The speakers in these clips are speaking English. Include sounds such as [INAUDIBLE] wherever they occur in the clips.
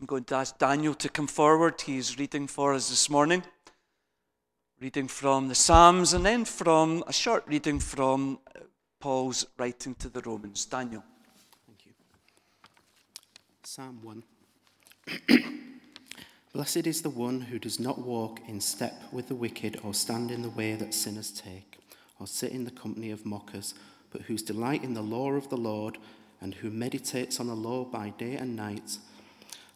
I'm going to ask Daniel to come forward. He's reading for us this morning, reading from the Psalms and then from a short reading from uh, Paul's writing to the Romans. Daniel. Thank you. Psalm 1. [CLEARS THROAT] Blessed is the one who does not walk in step with the wicked, or stand in the way that sinners take, or sit in the company of mockers, but whose delight in the law of the Lord, and who meditates on the law by day and night.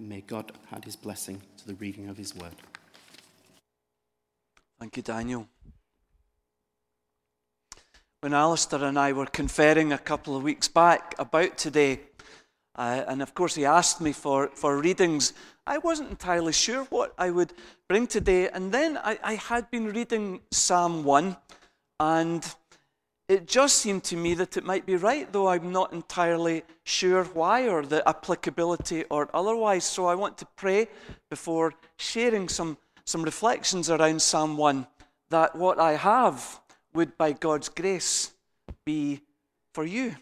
May God add his blessing to the reading of his word. Thank you, Daniel. When Alistair and I were conferring a couple of weeks back about today, uh, and of course he asked me for, for readings, I wasn't entirely sure what I would bring today. And then I, I had been reading Psalm 1, and it just seemed to me that it might be right, though I'm not entirely sure why or the applicability or otherwise. So I want to pray before sharing some, some reflections around Psalm 1 that what I have would, by God's grace, be for you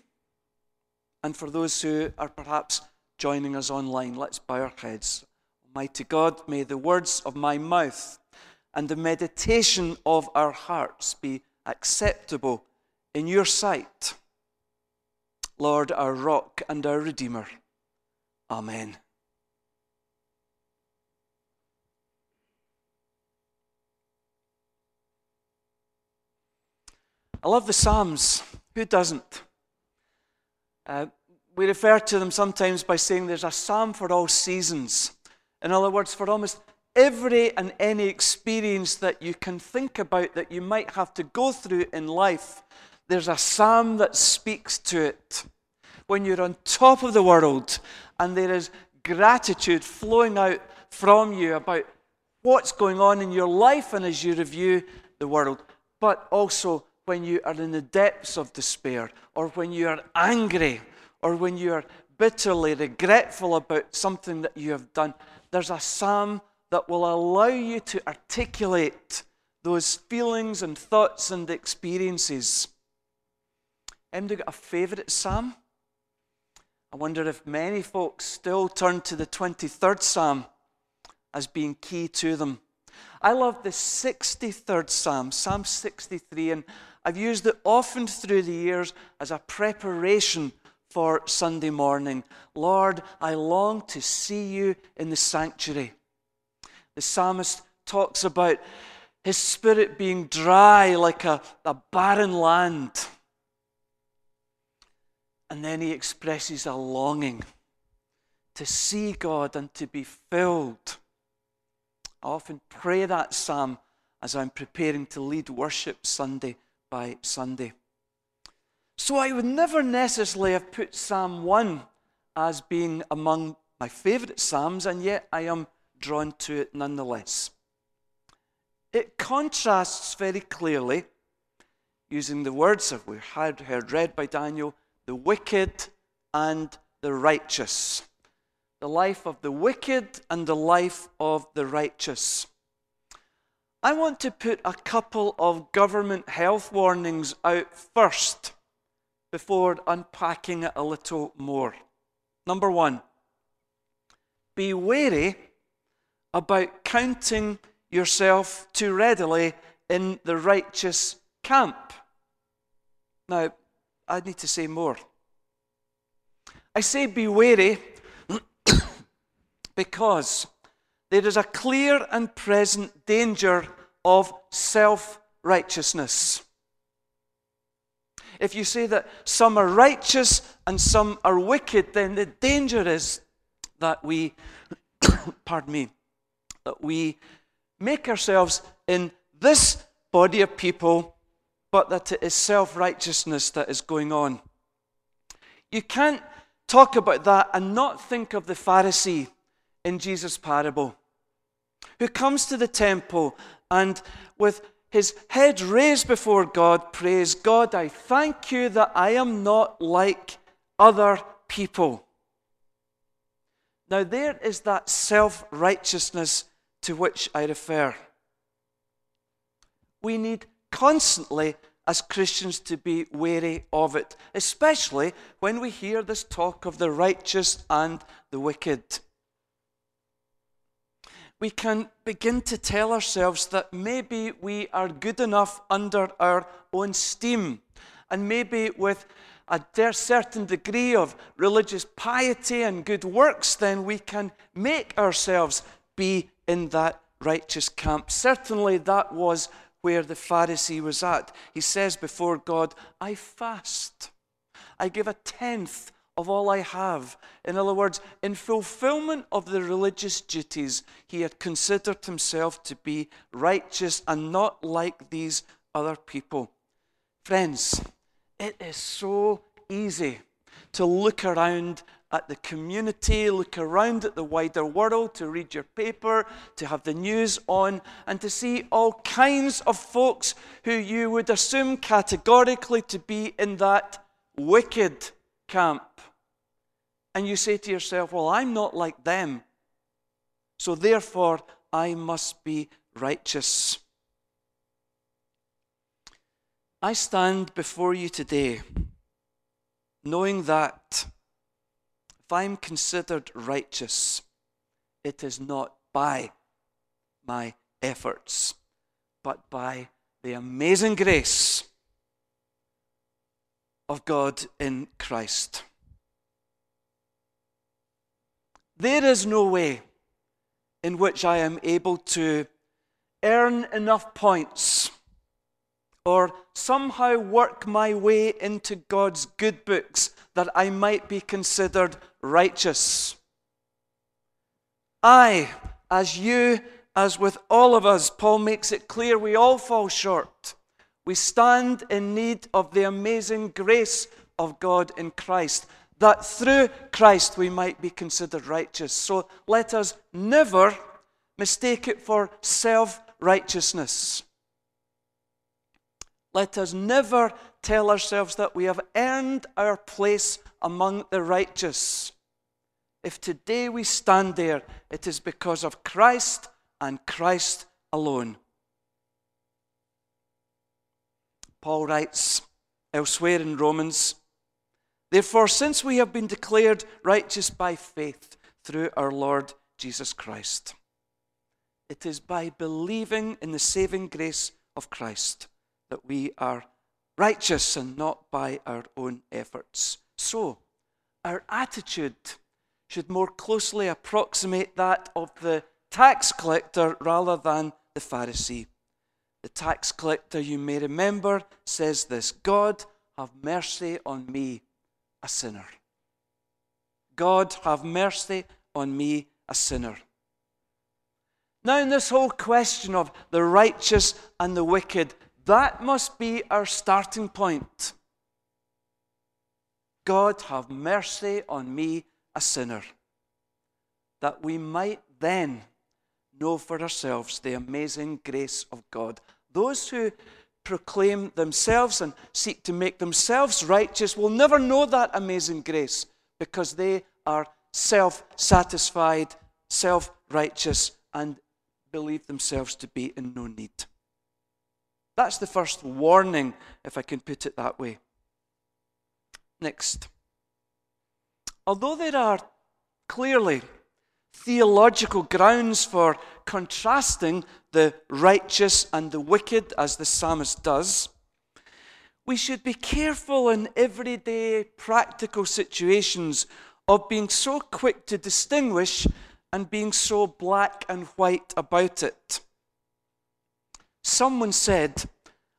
and for those who are perhaps joining us online. Let's bow our heads. Almighty God, may the words of my mouth and the meditation of our hearts be acceptable in your sight. Lord, our rock and our redeemer. Amen. I love the Psalms. Who doesn't? Uh, we refer to them sometimes by saying there's a psalm for all seasons. In other words, for almost every and any experience that you can think about that you might have to go through in life, there's a psalm that speaks to it. When you're on top of the world and there is gratitude flowing out from you about what's going on in your life and as you review the world, but also when you are in the depths of despair or when you are angry or when you are bitterly regretful about something that you have done. There's a psalm that will allow you to articulate those feelings and thoughts and experiences. Anybody got a favourite psalm? I wonder if many folks still turn to the 23rd psalm as being key to them. I love the 63rd psalm, Psalm 63, and I've used it often through the years as a preparation for Sunday morning. Lord, I long to see you in the sanctuary. The psalmist talks about his spirit being dry like a, a barren land. And then he expresses a longing to see God and to be filled. I often pray that psalm as I'm preparing to lead worship Sunday by Sunday. So I would never necessarily have put Psalm 1 as being among my favourite Psalms, and yet I am drawn to it nonetheless. It contrasts very clearly, using the words that we had heard read by Daniel, the wicked and the righteous. The life of the wicked and the life of the righteous. I want to put a couple of government health warnings out first before unpacking it a little more. Number one, be wary about counting yourself too readily in the righteous camp. Now, I need to say more. I say be wary [COUGHS] Because there is a clear and present danger of self righteousness. If you say that some are righteous and some are wicked, then the danger is that we, [COUGHS] pardon me, that we make ourselves in this body of people, but that it is self righteousness that is going on. You can't talk about that and not think of the Pharisee in Jesus' parable, who comes to the temple and with his head raised before God, prays, God, I thank you that I am not like other people. Now, there is that self righteousness to which I refer. We need constantly, as Christians, to be wary of it, especially when we hear this talk of the righteous and the wicked we can begin to tell ourselves that maybe we are good enough under our own steam, and maybe with a certain degree of religious piety and good works, then we can make ourselves be in that righteous camp. Certainly, that was where the Pharisee was at. He says before God, I fast, I give a tenth of all I have. In other words, in fulfillment of the religious duties, he had considered himself to be righteous and not like these other people. Friends, it is so easy to look around at the community, look around at the wider world, to read your paper, to have the news on, and to see all kinds of folks who you would assume categorically to be in that wicked camp. And you say to yourself, Well, I'm not like them, so therefore I must be righteous. I stand before you today knowing that if I'm considered righteous, it is not by my efforts, but by the amazing grace of God in Christ. There is no way in which I am able to earn enough points or somehow work my way into God's good books that I might be considered righteous. I, as you, as with all of us, Paul makes it clear we all fall short. We stand in need of the amazing grace of God in Christ that through Christ we might be considered righteous. So let us never mistake it for self righteousness. Let us never tell ourselves that we have earned our place among the righteous. If today we stand there, it is because of Christ and Christ alone. Paul writes elsewhere in Romans Therefore, since we have been declared righteous by faith through our Lord Jesus Christ, it is by believing in the saving grace of Christ that we are righteous and not by our own efforts. So, our attitude should more closely approximate that of the tax collector rather than the Pharisee. The tax collector, you may remember, says this God, have mercy on me, a sinner. God, have mercy on me, a sinner. Now, in this whole question of the righteous and the wicked, that must be our starting point. God, have mercy on me, a sinner, that we might then know for ourselves the amazing grace of God. Those who proclaim themselves and seek to make themselves righteous will never know that amazing grace because they are self satisfied, self righteous, and believe themselves to be in no need. That's the first warning, if I can put it that way. Next. Although there are clearly theological grounds for contrasting the righteous and the wicked, as the psalmist does, we should be careful in everyday practical situations of being so quick to distinguish and being so black and white about it. Someone said,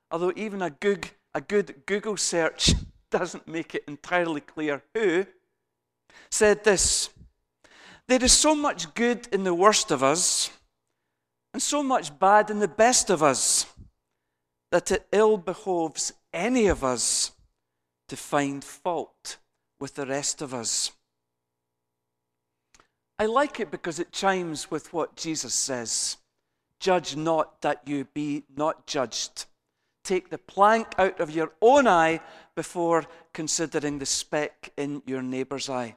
although even a good, a good Google search [LAUGHS] doesn't make it entirely clear who, said this There is so much good in the worst of us, and so much bad in the best of us, that it ill behoves any of us to find fault with the rest of us. I like it because it chimes with what Jesus says Judge not that you be not judged. Take the plank out of your own eye before considering the speck in your neighbour's eye.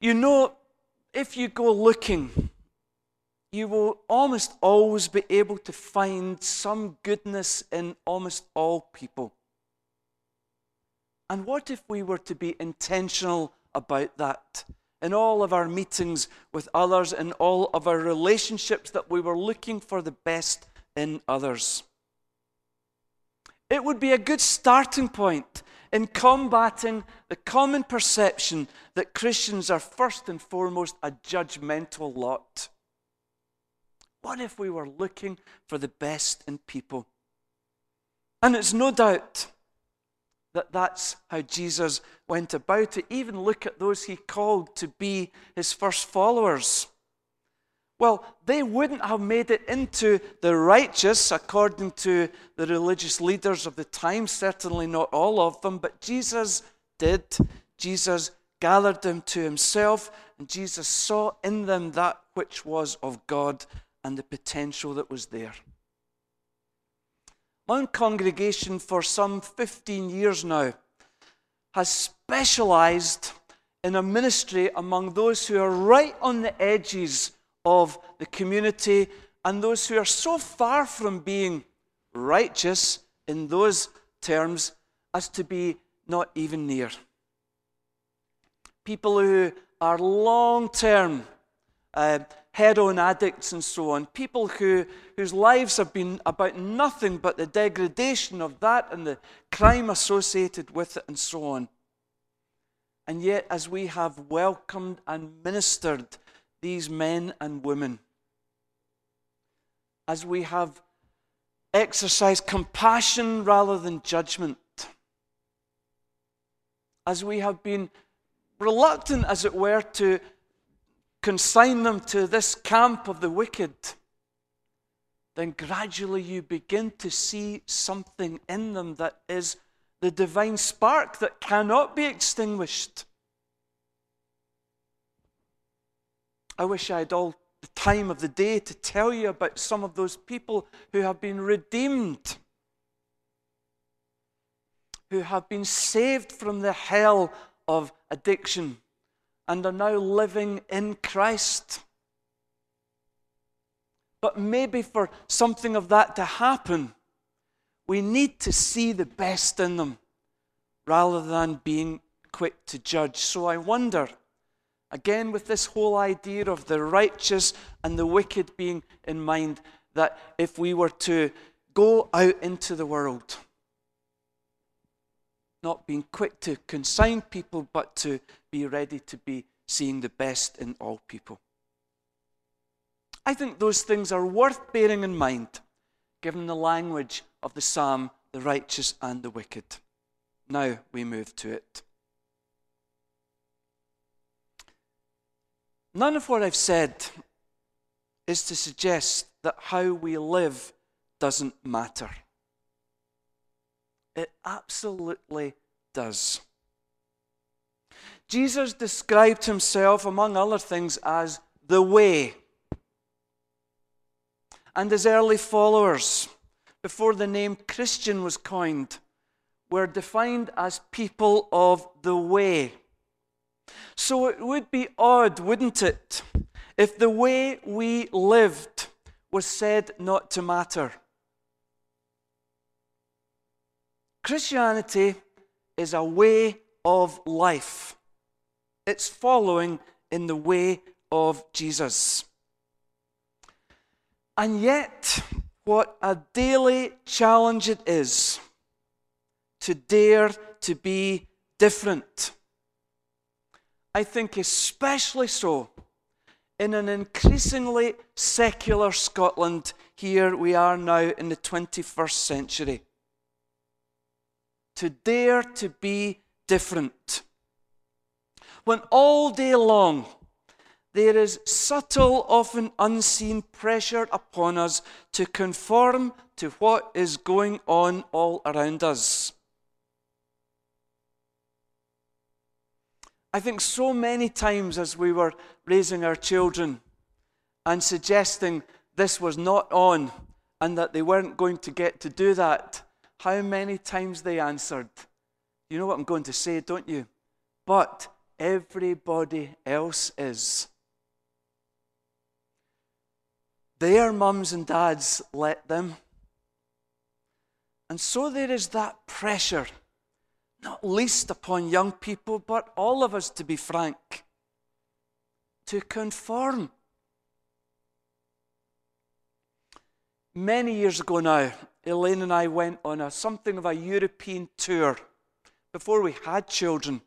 You know, if you go looking, you will almost always be able to find some goodness in almost all people. And what if we were to be intentional about that? In all of our meetings with others, in all of our relationships, that we were looking for the best in others. It would be a good starting point in combating the common perception that Christians are first and foremost a judgmental lot. What if we were looking for the best in people? And it's no doubt that that's how Jesus went about it. Even look at those he called to be his first followers. Well, they wouldn't have made it into the righteous according to the religious leaders of the time, certainly not all of them, but Jesus did. Jesus gathered them to himself, and Jesus saw in them that which was of God and the potential that was there. Mount Congregation, for some 15 years now, has specialized in a ministry among those who are right on the edges of the community and those who are so far from being righteous in those terms as to be not even near. People who are long term uh, heroin addicts and so on, people who, whose lives have been about nothing but the degradation of that and the crime associated with it and so on. And yet, as we have welcomed and ministered these men and women, as we have exercised compassion rather than judgment, as we have been reluctant, as it were, to consign them to this camp of the wicked, then gradually you begin to see something in them that is the divine spark that cannot be extinguished. I wish I had all the time of the day to tell you about some of those people who have been redeemed, who have been saved from the hell of addiction and are now living in Christ. But maybe for something of that to happen, we need to see the best in them rather than being quick to judge. So I wonder, again, with this whole idea of the righteous and the wicked being in mind, that if we were to go out into the world, not being quick to consign people, but to be ready to be seeing the best in all people. I think those things are worth bearing in mind, given the language of the psalm, the righteous and the wicked. Now we move to it. None of what I've said is to suggest that how we live doesn't matter. It absolutely does. Jesus described himself, among other things, as the way. And his early followers, before the name Christian was coined, were defined as people of the way. So it would be odd, wouldn't it, if the way we lived was said not to matter. Christianity is a way of life. It's following in the way of Jesus. And yet, what a daily challenge it is to dare to be different. I think especially so in an increasingly secular Scotland, here we are now in the 21st century. To dare to be different. When all day long there is subtle, often unseen pressure upon us to conform to what is going on all around us. I think so many times as we were raising our children and suggesting this was not on and that they weren't going to get to do that, how many times they answered, You know what I'm going to say, don't you? But everybody else is. Their mums and dads let them. And so there is that pressure not least upon young people, but all of us, to be frank, to conform. Many years ago now, Elaine and I went on a, something of a European tour before we had children.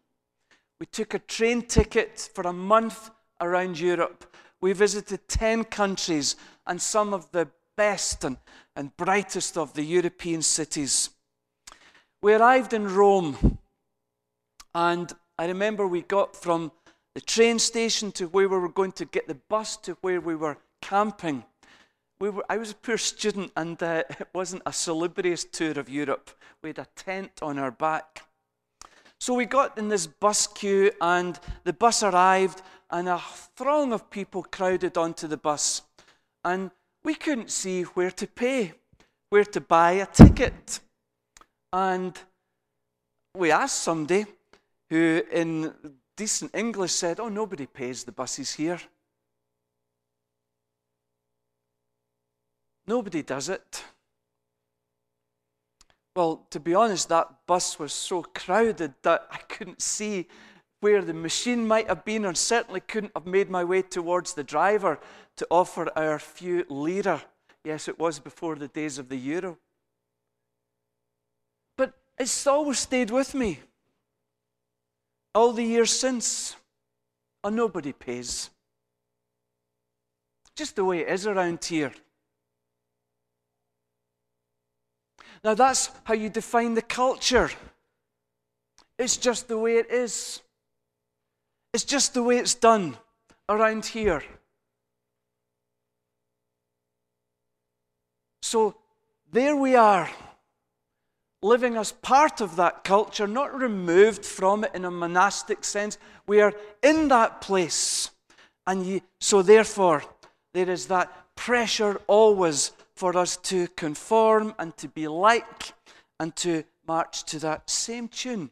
We took a train ticket for a month around Europe. We visited 10 countries and some of the best and, and brightest of the European cities. We arrived in Rome, and I remember we got from the train station to where we were going to get the bus to where we were camping. We were, I was a poor student, and uh, [LAUGHS] it wasn't a salubrious tour of Europe. We had a tent on our back. So we got in this bus queue, and the bus arrived, and a throng of people crowded onto the bus. And we couldn't see where to pay, where to buy a ticket. And we asked somebody who, in decent English, said, Oh, nobody pays the buses here. Nobody does it. Well, to be honest, that bus was so crowded that I couldn't see where the machine might have been, and certainly couldn't have made my way towards the driver to offer our few lira. Yes, it was before the days of the euro. But it's always stayed with me. All the years since, and nobody pays. Just the way it is around here. Now, that's how you define the culture. It's just the way it is. It's just the way it's done around here. So, there we are living as part of that culture, not removed from it in a monastic sense. We are in that place. And so, therefore, there is that pressure always for us to conform and to be like and to march to that same tune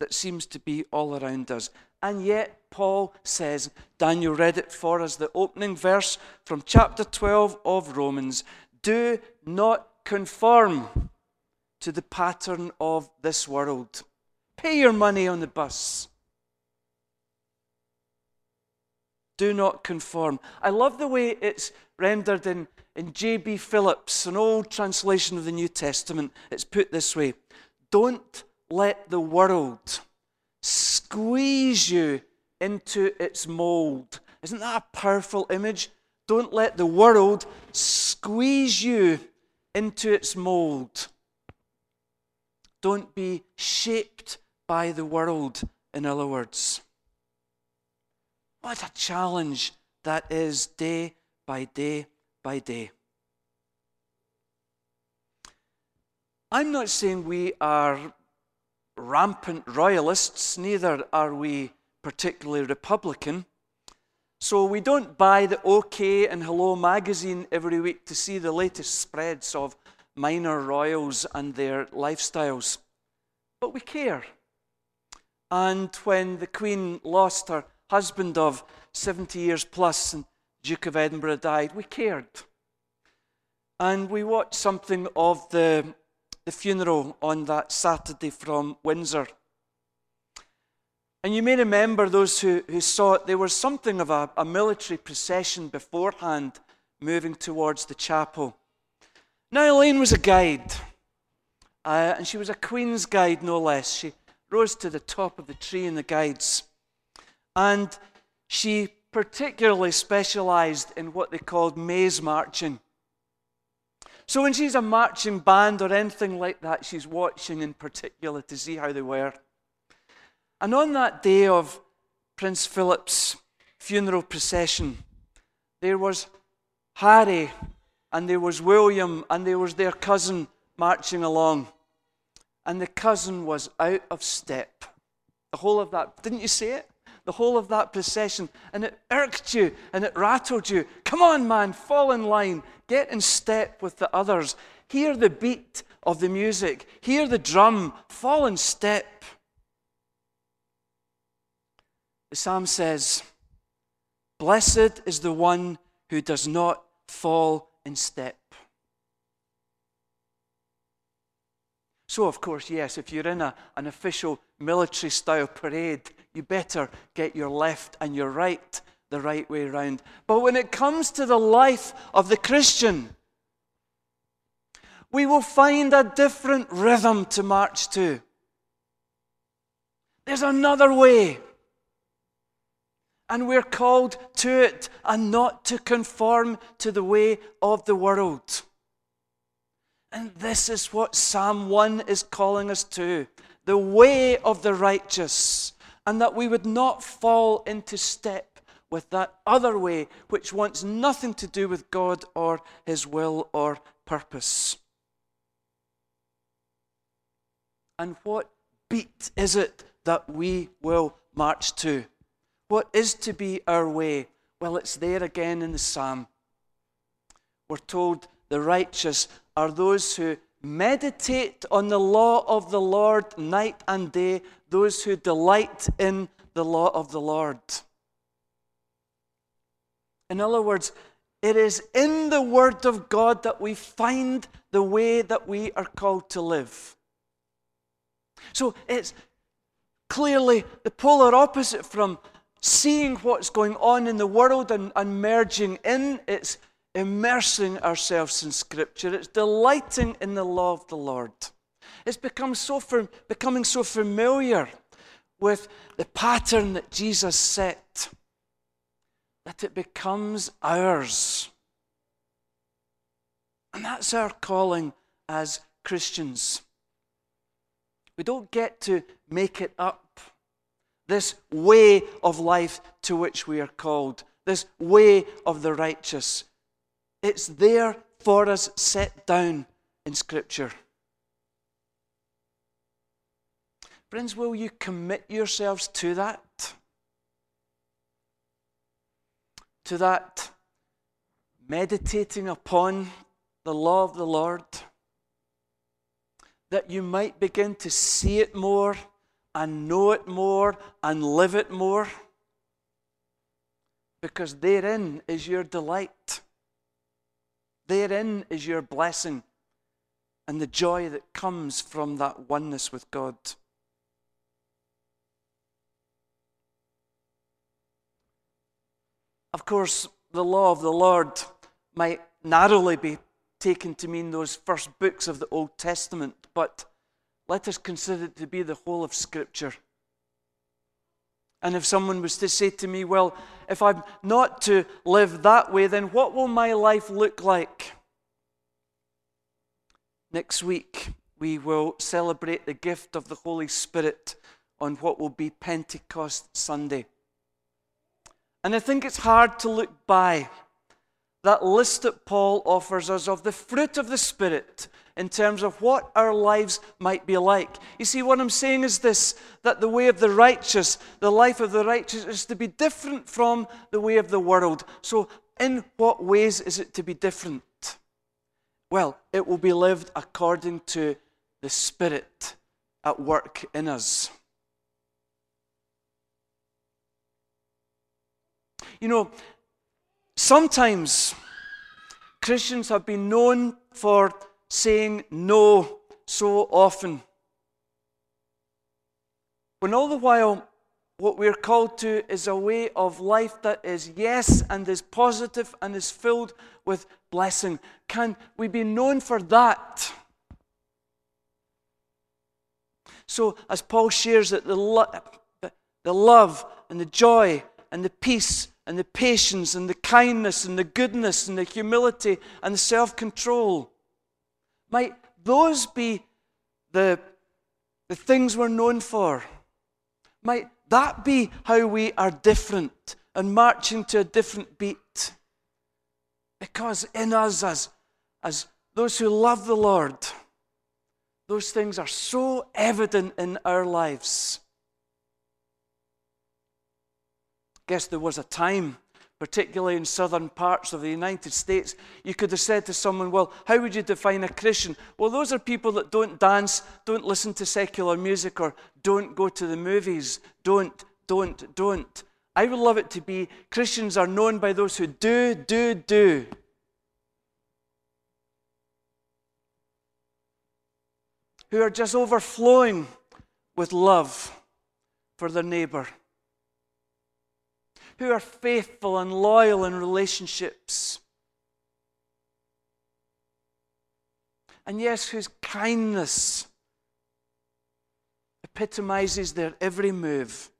that seems to be all around us. And yet, Paul says, Daniel read it for us, the opening verse from chapter 12 of Romans do not conform to the pattern of this world. Pay your money on the bus. Do not conform. I love the way it's rendered in, in J.B. Phillips, an old translation of the New Testament. It's put this way Don't let the world squeeze you into its mold. Isn't that a powerful image? Don't let the world squeeze you into its mold. Don't be shaped by the world, in other words. What a challenge that is day by day by day. I'm not saying we are rampant royalists, neither are we particularly Republican. So we don't buy the OK and Hello magazine every week to see the latest spreads of minor royals and their lifestyles. But we care. And when the Queen lost her husband of 70 years plus and Duke of Edinburgh died, we cared. And we watched something of the, the funeral on that Saturday from Windsor. And you may remember those who, who saw it, there was something of a, a military procession beforehand moving towards the chapel. Now, Elaine was a guide, uh, and she was a Queen's guide, no less. She rose to the top of the tree in the guides. And she particularly specialized in what they called maze marching. So when she's a marching band or anything like that, she's watching in particular to see how they were. And on that day of Prince Philip's funeral procession, there was Harry and there was William and there was their cousin marching along. And the cousin was out of step. The whole of that, didn't you see it? The whole of that procession. And it irked you and it rattled you. Come on, man, fall in line. Get in step with the others. Hear the beat of the music. Hear the drum. Fall in step. The psalm says, Blessed is the one who does not fall in step. So, of course, yes, if you're in a, an official military style parade, you better get your left and your right the right way around. But when it comes to the life of the Christian, we will find a different rhythm to march to. There's another way. And we're called to it and not to conform to the way of the world. And this is what Psalm 1 is calling us to the way of the righteous, and that we would not fall into step with that other way which wants nothing to do with God or His will or purpose. And what beat is it that we will march to? What is to be our way? Well, it's there again in the psalm. We're told the righteous are those who meditate on the law of the Lord night and day, those who delight in the law of the Lord. In other words, it is in the Word of God that we find the way that we are called to live. So it's clearly the polar opposite from seeing what's going on in the world and, and merging in. It's immersing ourselves in Scripture. It's delighting in the law of the Lord. It's become so becoming so familiar with the pattern that Jesus set that it becomes ours. And that's our calling as Christians. We don't get to make it up this way of life to which we are called, this way of the righteous. It's there for us set down in Scripture. Friends, will you commit yourselves to that? To that meditating upon the law of the Lord? That you might begin to see it more and know it more and live it more. Because therein is your delight, therein is your blessing and the joy that comes from that oneness with God. Of course, the law of the Lord might narrowly be taken to mean those first books of the Old Testament, but let us consider it to be the whole of Scripture. And if someone was to say to me, Well, if I'm not to live that way, then what will my life look like? Next week, we will celebrate the gift of the Holy Spirit on what will be Pentecost Sunday. And I think it's hard to look by that list that Paul offers us of the fruit of the Spirit in terms of what our lives might be like. You see, what I'm saying is this that the way of the righteous, the life of the righteous, is to be different from the way of the world. So, in what ways is it to be different? Well, it will be lived according to the Spirit at work in us. You know, sometimes Christians have been known for saying no so often. When all the while, what we're called to is a way of life that is yes and is positive and is filled with blessing. Can we be known for that? So, as Paul shares that the, the love and the joy and the peace and the patience and the kindness and the goodness and the humility and the self control. Might those be the, the things we're known for? Might that be how we are different and marching to a different beat? Because in us, as, as those who love the Lord, those things are so evident in our lives. I guess there was a time, particularly in southern parts of the United States, you could have said to someone, Well, how would you define a Christian? Well, those are people that don't dance, don't listen to secular music, or don't go to the movies. Don't, don't, don't. I would love it to be Christians are known by those who do, do, do. Who are just overflowing with love for their neighbor who are faithful and loyal in relationships. And yes, whose kindness epitomizes their every move.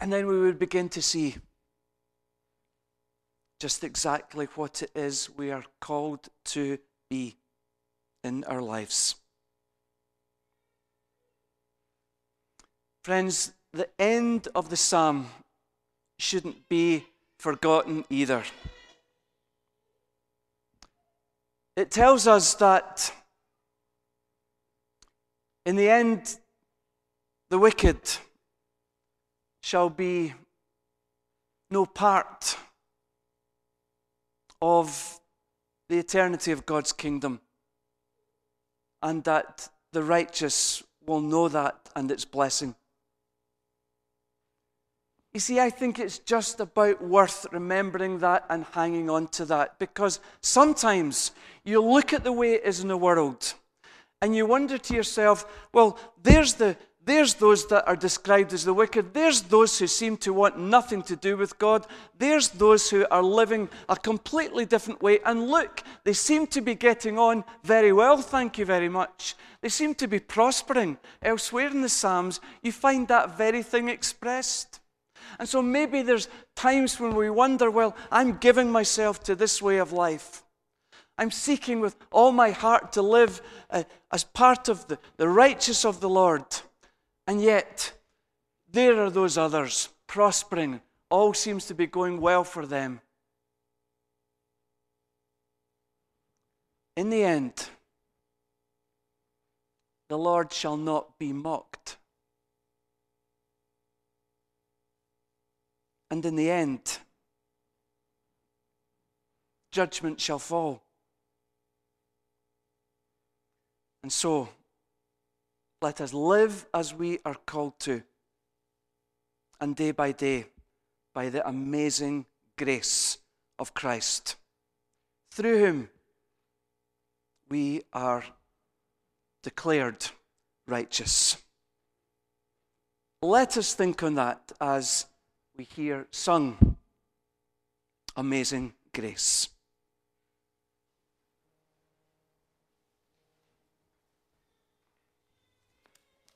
And then we would begin to see just exactly what it is we are called to be in our lives. Friends, the end of the psalm shouldn't be forgotten either. It tells us that in the end, the wicked shall be no part of the eternity of God's kingdom, and that the righteous will know that and its blessing. You see, I think it's just about worth remembering that and hanging on to that because sometimes you look at the way it is in the world and you wonder to yourself, well, there's the there's those that are described as the wicked. There's those who seem to want nothing to do with God. There's those who are living a completely different way. And look, they seem to be getting on very well, thank you very much. They seem to be prospering. Elsewhere in the Psalms, you find that very thing expressed. And so maybe there's times when we wonder, well, I'm giving myself to this way of life. I'm seeking with all my heart to live uh, as part of the, the righteous of the Lord. And yet, there are those others prospering. All seems to be going well for them. In the end, the Lord shall not be mocked. And in the end, judgment shall fall. And so, let us live as we are called to, and day by day, by the amazing grace of Christ, through whom we are declared righteous. Let us think on that as we hear sung Amazing Grace.